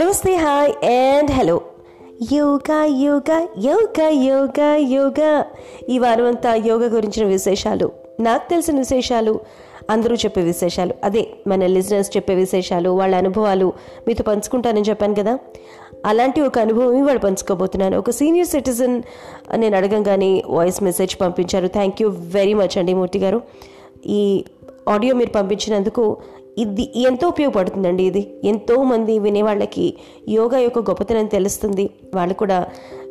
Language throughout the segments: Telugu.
నమస్తే hi and hello. Yoga yoga yoga yoga yoga. ఈ వారం అంతా యోగా గురించిన విశేషాలు నాకు తెలిసిన విశేషాలు అందరూ చెప్పే విశేషాలు అదే మన లిజనర్స్ చెప్పే విశేషాలు వాళ్ళ అనుభవాలు మీతో పంచుకుంటానని చెప్పాను కదా. అలాంటి ఒక అనుభవం ఇవాళ పంచుకోబోతున్నాను ఒక సీనియర్ సిటిజన్ నేను అడగంగానే వాయిస్ మెసేజ్ పంపించారు. థ్యాంక్ యూ వెరీ మచ్ అండి మూర్తి గారు. ఈ ఆడియో మీరు పంపించినందుకు ఇది ఎంతో ఉపయోగపడుతుందండి ఇది. ఎంతోమంది వినేవాళ్ళకి యోగా యొక్క గొప్పతనం తెలుస్తుంది. వాళ్ళు కూడా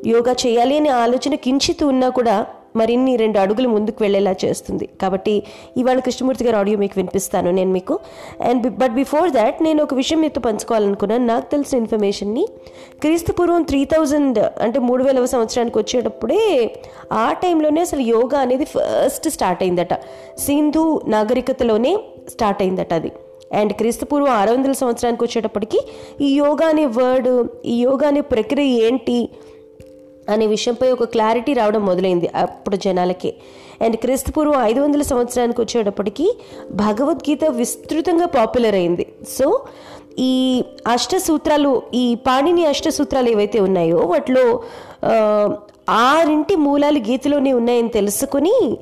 యోగా చేయాలి అనే ఆలోచన కించిత్ ఉన్నా కూడా మరిన్ని రెండు అడుగులు ముందుకు వెళ్ళేలా చేస్తుంది. కాబట్టి ఇవాళ కృష్ణమూర్తి గారి ఆడియో మీకు వినిపిస్తాను నేను మీకు. అండ్ బట్ బిఫోర్ దాట్ నేను ఒక విషయం మీతో పంచుకోవాలనుకున్నాను. నాకు తెలిసిన ఇన్ఫర్మేషన్ని క్రీస్తు పూర్వం త్రీ థౌజండ్ అంటే మూడు వేలవ సంవత్సరానికి వచ్చేటప్పుడే ఆ టైంలోనే అసలు యోగా అనేది ఫస్ట్ స్టార్ట్ అయిందట. సింధు నాగరికతలోనే స్టార్ట్ అయిందట అది. అండ్ క్రీస్తుపూర్వం ఆరు వందల సంవత్సరానికి వచ్చేటప్పటికి ఈ యోగా అనే వర్డ్ ఈ యోగా అనే ప్రక్రియ ఏంటి అనే విషయంపై ఒక క్లారిటీ రావడం మొదలైంది అప్పుడు జనాలకి. అండ్ క్రీస్తుపూర్వం ఐదు వందల సంవత్సరానికి వచ్చేటప్పటికి భగవద్గీత విస్తృతంగా పాపులర్ అయింది. సో ఈ అష్ట సూత్రాలు ఈ పాణిని అష్ట సూత్రాలు ఏవైతే ఉన్నాయో వాటిలో ఆరింటి మూలాలు గీతలోనే ఉన్నాయని తెలుసుకుని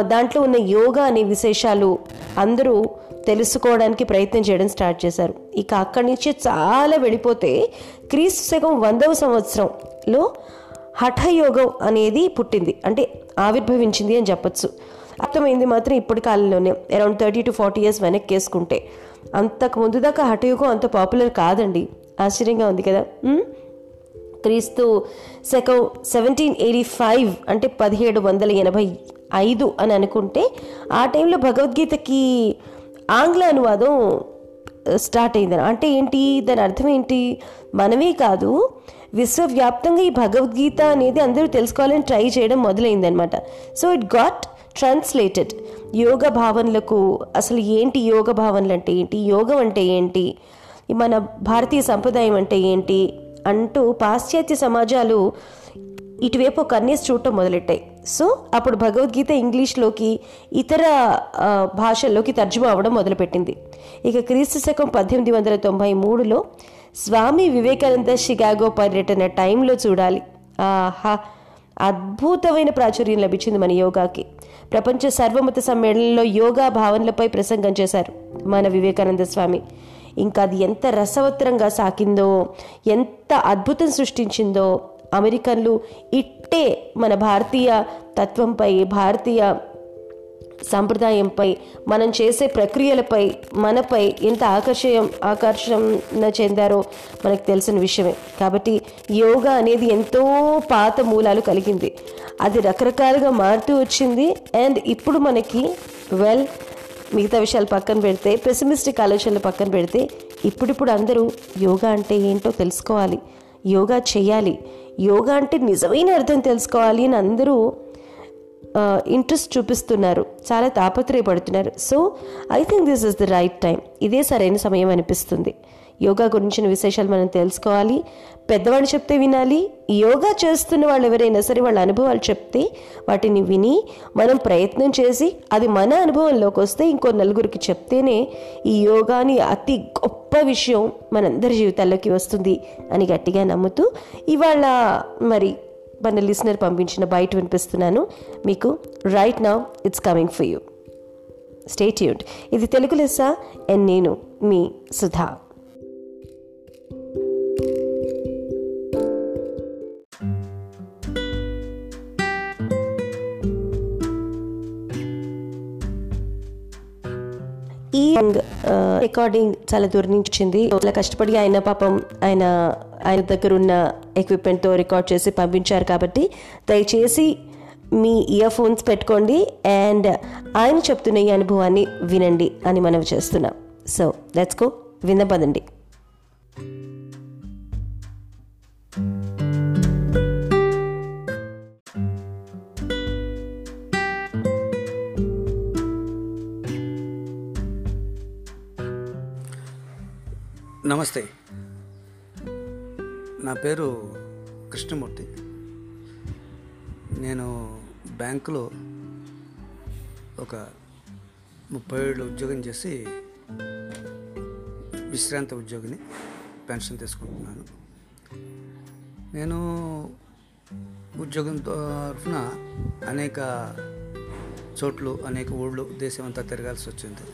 దాంట్లో ఉన్న యోగా అనే విశేషాలు అందరూ తెలుసుకోవడానికి ప్రయత్నం చేయడం స్టార్ట్ చేశారు. ఇక అక్కడి నుంచి చాలా వెళ్ళిపోతే క్రీస్తు శకం వందవ సంవత్సరంలో హఠయోగం అనేది పుట్టింది. అంటే ఆవిర్భవించింది అని చెప్పొచ్చు. అర్థమైంది మాత్రం ఇప్పటి కాలంలోనే around thirty to forty years వెనక్కి వేసుకుంటే అంతకు ముందు దాకా హఠయోగం అంత పాపులర్ కాదండి. ఆశ్చర్యంగా ఉంది కదా? క్రీస్తు శకం సెవెంటీన్ ఎయిటీ ఫైవ్ అంటే పదిహేడు వందల ఎనభై ఐదు అని అనుకుంటే ఆ టైంలో భగవద్గీతకి ఆంగ్ల అనువాదం స్టార్ట్ అయిందని అంటే ఏంటి? దాని అర్థం ఏంటి? మనమే కాదు విశ్వవ్యాప్తంగా ఈ భగవద్గీత అనేది అందరూ తెలుసుకోవాలని ట్రై చేయడం మొదలైందనమాట so it got translated. Yoga భావనలకు అసలు ఏంటి యోగ భావనలు అంటే ఏంటి? యోగం అంటే ఏంటి? మన భారతీయ సంప్రదాయం అంటే ఏంటి? అంటూ పాశ్చాత్య సమాజాలు ఇటువైపు ఒక చూడటం మొదలెట్టాయి. సో అప్పుడు భగవద్గీత ఇంగ్లీష్లోకి ఇతర భాషల్లోకి తర్జుమా అవ్వడం మొదలుపెట్టింది. ఇక క్రీస్తు శకం పద్దెనిమిది వందల తొంభై మూడులో స్వామి వివేకానంద షికాగో పర్యటన టైంలో చూడాలి. ఆహా అద్భుతమైన ప్రాచుర్యం లభించింది మన యోగాకి. ప్రపంచ సర్వమత సమ్మేళనంలో యోగా భావనలపై ప్రసంగం చేశారు మన వివేకానంద స్వామి. ఇంకా అది ఎంత రసవత్తరంగా సాకిందో ఎంత అద్భుతం సృష్టించిందో అమెరికన్లు ఇట్టే మన భారతీయ తత్వంపై భారతీయ సాంప్రదాయంపై మనం చేసే ప్రక్రియలపై మనపై ఎంత ఆకర్షయం ఆకర్షణ చెందారో మనకు తెలిసిన విషయమే. కాబట్టి యోగా అనేది ఎంతో పాత మూలాలు కలిగింది. అది రకరకాలుగా మారుతూ వచ్చింది. అండ్ ఇప్పుడు మనకి వెల్ మిగతా విషయాలు పక్కన పెడితే పెసిమిస్టిక్ ఆలోచనలు పక్కన పెడితే ఇప్పుడిప్పుడు అందరూ యోగా అంటే ఏంటో తెలుసుకోవాలి. యోగా చేయాలి. యోగా అంటే నిజమైన అర్థం తెలుసుకోవాలి అని అందరూ ఇంట్రెస్ట్ చూపిస్తున్నారు. చాలా తాపత్రయపడుతున్నారు. So I think this is the right time ఇదే సరైన సమయం అనిపిస్తుంది. యోగా గురించిన విశేషాలు మనం తెలుసుకోవాలి. పెద్దవాళ్ళు చెప్తే వినాలి. యోగా చేస్తున్న వాళ్ళు ఎవరైనా సరే వాళ్ళ అనుభవాలు చెప్తే వాటిని విని మనం ప్రయత్నం చేసి అది మన అనుభవంలోకి వస్తే ఇంకో నలుగురికి చెప్తేనే ఈ యోగాని అతి గొప్ప విషయం మనందరి జీవితాల్లోకి వస్తుంది అని గట్టిగా నమ్ముతూ ఇవాళ మరి మన లిసనర్ పంపించిన బయట వినిపిస్తున్నాను. మీకు right now it's coming for you straight out ఇది తెలుగు లెస్స అండ్ నేను మీ సుధా. రికార్డింగ్ చాలా దూరం నుంచి వచ్చింది. చాలా కష్టపడి ఆయన పాపం ఆయన ఆయన దగ్గర ఉన్న ఎక్విప్మెంట్తో రికార్డ్ చేసి పంపించారు కాబట్టి దయచేసి మీ ఇయర్ ఫోన్స్ పెట్టుకోండి అండ్ ఆయన చెప్తున్న ఈ అనుభవాన్ని వినండి అని మనం చేస్తున్నాం. సో లెట్స్ గో వినపదండి నమస్తే. నా పేరు కృష్ణమూర్తి. నేను బ్యాంకులో ఒక ముప్పై ఏళ్ళు ఉద్యోగం చేసి విశ్రాంత ఉద్యోగిని పెన్షన్ తీసుకుంటున్నాను. నేను ఉద్యోగం తరఫున అనేక చోట్లు అనేక ఊళ్ళు దేశం అంతా తిరగాల్సి వచ్చింది.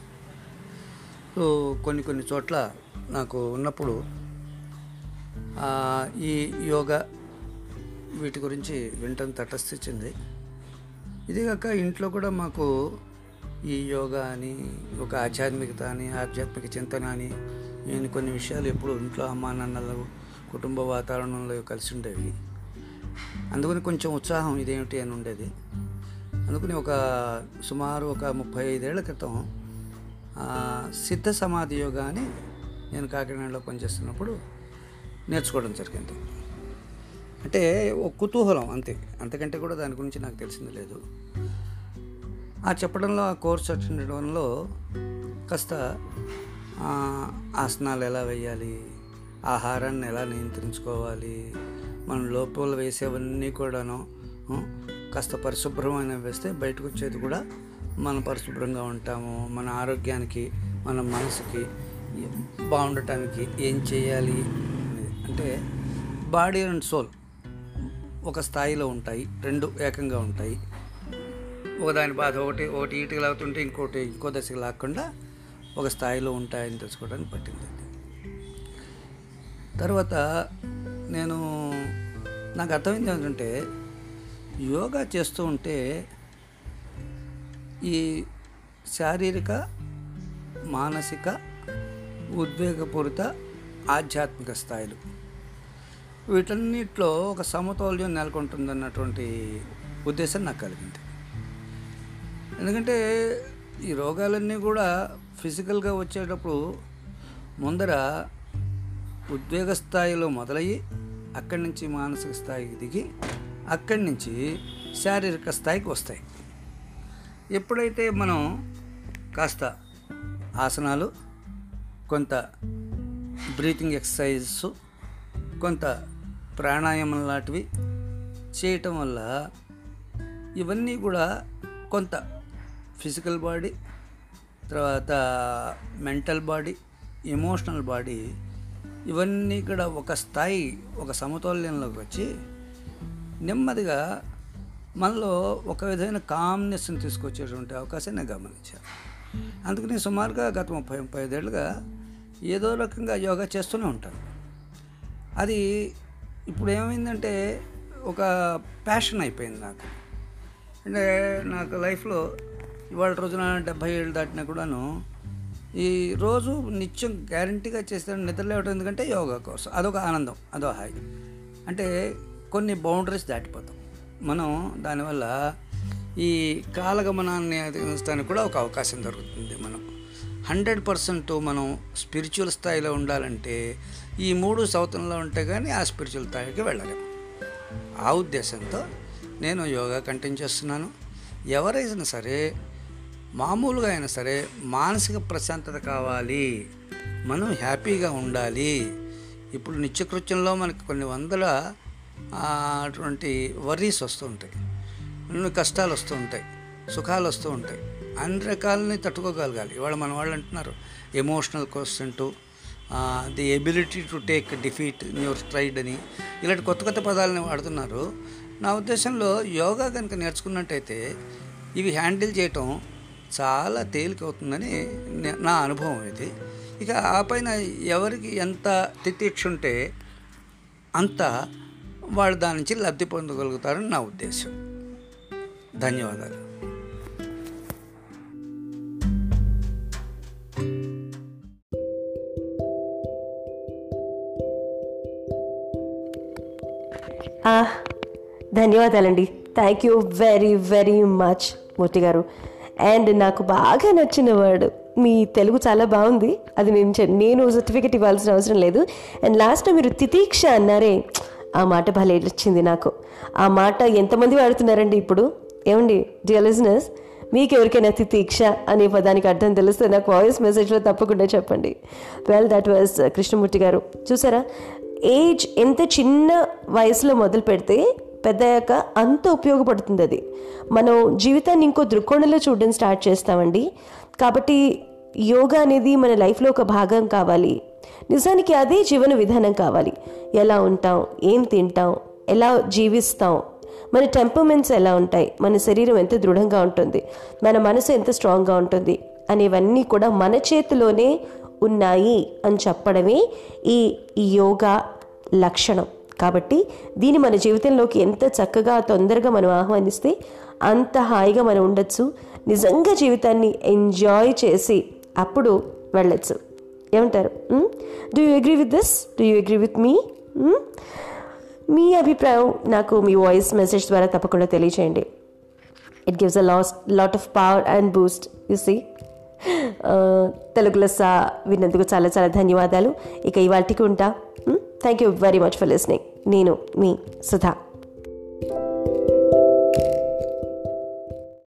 సో కొన్ని కొన్ని చోట్ల నాకు ఉన్నప్పుడు ఈ యోగా వీటి గురించి వింటం తటస్థించింది. ఇది కాక ఇంట్లో కూడా మాకు ఈ యోగా అని ఒక ఆధ్యాత్మికత అని ఆధ్యాత్మిక చింతన అని నేను కొన్ని విషయాలు ఎప్పుడు ఇంట్లో అమ్మా నాన్నలు కుటుంబ వాతావరణంలో కలిసి ఉండేవి. అందుకని కొంచెం ఉత్సాహం ఇదేమిటి అని ఉండేది. అందుకని ఒక సుమారు ఒక ముప్పై ఐదేళ్ళ క్రితం సిద్ధ సమాధి యోగా అని నేను కాకినాడలో పనిచేస్తున్నప్పుడు నేర్చుకోవడం జరిగింది. అంటే ఒక కుతూహలం అంతే. అంతకంటే కూడా దాని గురించి నాకు తెలిసింది లేదు. ఆ చెప్పడంలో ఆ కోర్స్ అటెండ్ కాస్త ఆసనాలు ఎలా వేయాలి ఆహారాన్ని ఎలా నియంత్రించుకోవాలి మనం లోపల వేసేవన్నీ కూడాను కాస్త పరిశుభ్రమైన వేస్తే బయటకు వచ్చేది కూడా మనం పరిశుభ్రంగా ఉంటాము. మన ఆరోగ్యానికి మన మనసుకి బాగుండటానికి ఏం చేయాలి అంటే బాడీ అండ్ సోల్ ఒక స్థాయిలో ఉంటాయి రెండు ఏకంగా ఉంటాయి. ఒకదాని బాధ ఒకటి ఒకటి ఇటుక లాగుతుంటే ఇంకోటి ఇంకో దశకు లాక్కుండా ఒక స్థాయిలో ఉంటాయని తెలుసుకోవడానికి పట్టింది. తర్వాత నేను నాకు అర్థమైంది ఏంటంటే యోగా చేస్తూ ఉంటే ఈ శారీరక మానసిక ఉద్వేగపూరిత ఆధ్యాత్మిక స్థాయిలు. వీటన్నిటిలో ఒక సమతౌల్యం నెలకొంటుందన్నటువంటి ఉద్దేశం నాకు కలిగింది. ఎందుకంటే ఈ రోగాలన్నీ కూడా ఫిజికల్గా వచ్చేటప్పుడు ముందర ఉద్వేగ స్థాయిలో మొదలయ్యి అక్కడి నుంచి మానసిక స్థాయికి దిగి అక్కడి నుంచి శారీరక స్థాయికి వస్తాయి. ఎప్పుడైతే మనం కాస్త ఆసనాలు కొంత బ్రీతింగ్ ఎక్సర్సైజెస్ కొంత ప్రాణాయామం లాంటివి చేయటం వల్ల ఇవన్నీ కూడా కొంత ఫిజికల్ బాడీ తర్వాత మెంటల్ బాడీ ఎమోషనల్ బాడీ ఇవన్నీ కూడా ఒక స్థాయి ఒక సమతౌల్యంలోకి వచ్చి నెమ్మదిగా మనలో ఒక విధమైన కామ్నెస్ని తీసుకొచ్చేటువంటి అవకాశాన్ని గమనించాను అందుకని సుమారుగా గత ముప్పై ముప్పై ఐదేళ్ళుగా ఏదో రకంగా యోగా చేస్తూనే ఉంటాను అది ఇప్పుడు ఏమైందంటే ఒక ప్యాషన్ అయిపోయింది నాకు. అంటే నాకు లైఫ్లో ఇవాళ రోజున డెబ్భై ఏళ్ళు దాటినా కూడాను ఈ రోజు నిత్యం గ్యారంటీగా చేస్తే నిద్రలేవటం ఎందుకంటే యోగా కోసం. అదొక ఆనందం అదో హాయి. అంటే కొన్ని బౌండరీస్ దాటిపోతాం. మనం దానివల్ల ఈ కాలగమనాన్ని అధిగమించడానికి కూడా ఒక అవకాశం దొరుకుతుంది మనం హండ్రెడ్ పర్సెంట్ మనం స్పిరిచువల్ స్థాయిలో ఉండాలంటే ఈ మూడు సౌతంలో ఉంటే కానీ ఆ స్పిరిచువల్ స్థాయికి వెళ్ళలేము. ఆ ఉద్దేశంతో నేను యోగా కంటిన్యూ చేస్తున్నాను. ఎవరైనా సరే మామూలుగా అయినా సరే మానసిక ప్రశాంతత కావాలి మనం హ్యాపీగా ఉండాలి. ఇప్పుడు నిత్యకృత్యంలో మనకి కొన్ని వందల అటువంటి వర్రీస్ వస్తూ ఉంటాయి. కష్టాలు వస్తూ ఉంటాయి సుఖాలు వస్తూ ఉంటాయి. అన్ని రకాలని తట్టుకోగలగాలి. ఇవాళ మన వాళ్ళు అంటున్నారు emotional quotient the ability to take defeat in your stride అని. ఇలాంటి కొత్త కొత్త పదాలని వాడుతున్నారు. నా ఉద్దేశంలో యోగా కనుక నేర్చుకున్నట్టయితే ఇవి హ్యాండిల్ చేయటం చాలా తేలిక అవుతుందని నా అనుభవం ఇది. ఇక ఆ పైన ఎవరికి ఎంత తితిక్ష ఉంటే అంత వాళ్ళు దాని నుంచి లబ్ధి పొందగలుగుతారని నా ఉద్దేశం. ధన్యవాదాలు. ధన్యవాదాలండి. Thank you very very much Murthy గారు. అండ్ నాకు బాగా నచ్చిన వర్డ్ మీ తెలుగు చాలా బాగుంది. అది మేము చె- నేను సర్టిఫికెట్ ఇవ్వాల్సిన అవసరం లేదు. అండ్ లాస్ట్ మీరు తితీక్ష అన్నారే ఆ మాట భలే వచ్చింది నాకు. ఆ మాట ఎంతమంది వాడుతున్నారండి ఇప్పుడు? ఏమండి డియర్ లిజనర్స్ మీకు ఎవరికైనా తితీక్ష అనే పదానికి అర్థం తెలిస్తే నాకు వాయిస్ మెసేజ్లో తప్పకుండా చెప్పండి. వెల్ దట్ వాజ్ కృష్ణమూర్తి గారు. చూసారా? ఏజ్ ఎంత చిన్న వయసులో మొదలు పెడితే పెద్దయ్యాక అంత ఉపయోగపడుతుంది అది. మనం జీవితాన్ని ఇంకో దృక్కోణంలో చూడడం స్టార్ట్ చేస్తామండి. కాబట్టి యోగా అనేది మన లైఫ్లో ఒక భాగం కావాలి. నిజానికి అదే జీవన విధానం కావాలి. ఎలా ఉంటాం? ఏం తింటాం? ఎలా జీవిస్తాం? మన టెంపర్మెంట్స్ ఎలా ఉంటాయి? మన శరీరం ఎంత దృఢంగా ఉంటుంది? మన మనసు ఎంత స్ట్రాంగ్గా ఉంటుంది? అనేవన్నీ కూడా మన చేతిలోనే ఉన్నాయి అని చెప్పడమే ఈ యోగా లక్షణం. కాబట్టి దీన్ని మన జీవితంలోకి ఎంత చక్కగా తొందరగా మనం ఆహ్వానిస్తే అంత హాయిగా మనం ఉండొచ్చు. నిజంగా జీవితాన్ని ఎంజాయ్ చేసి అప్పుడు వెళ్ళచ్చు. ఏమంటారు? Do you agree with this do you agree with me మీ అభిప్రాయం నాకు మీ వాయిస్ మెసేజ్ ద్వారా తప్పకుండా తెలియచేయండి. It gives a lots lot of power and boost you see Telugu Lessa విన్నందుకు చాలా చాలా ధన్యవాదాలు. ఇక ఇవాటికి ఉంటా. Thank you very much for listening నేను మీ సుధా.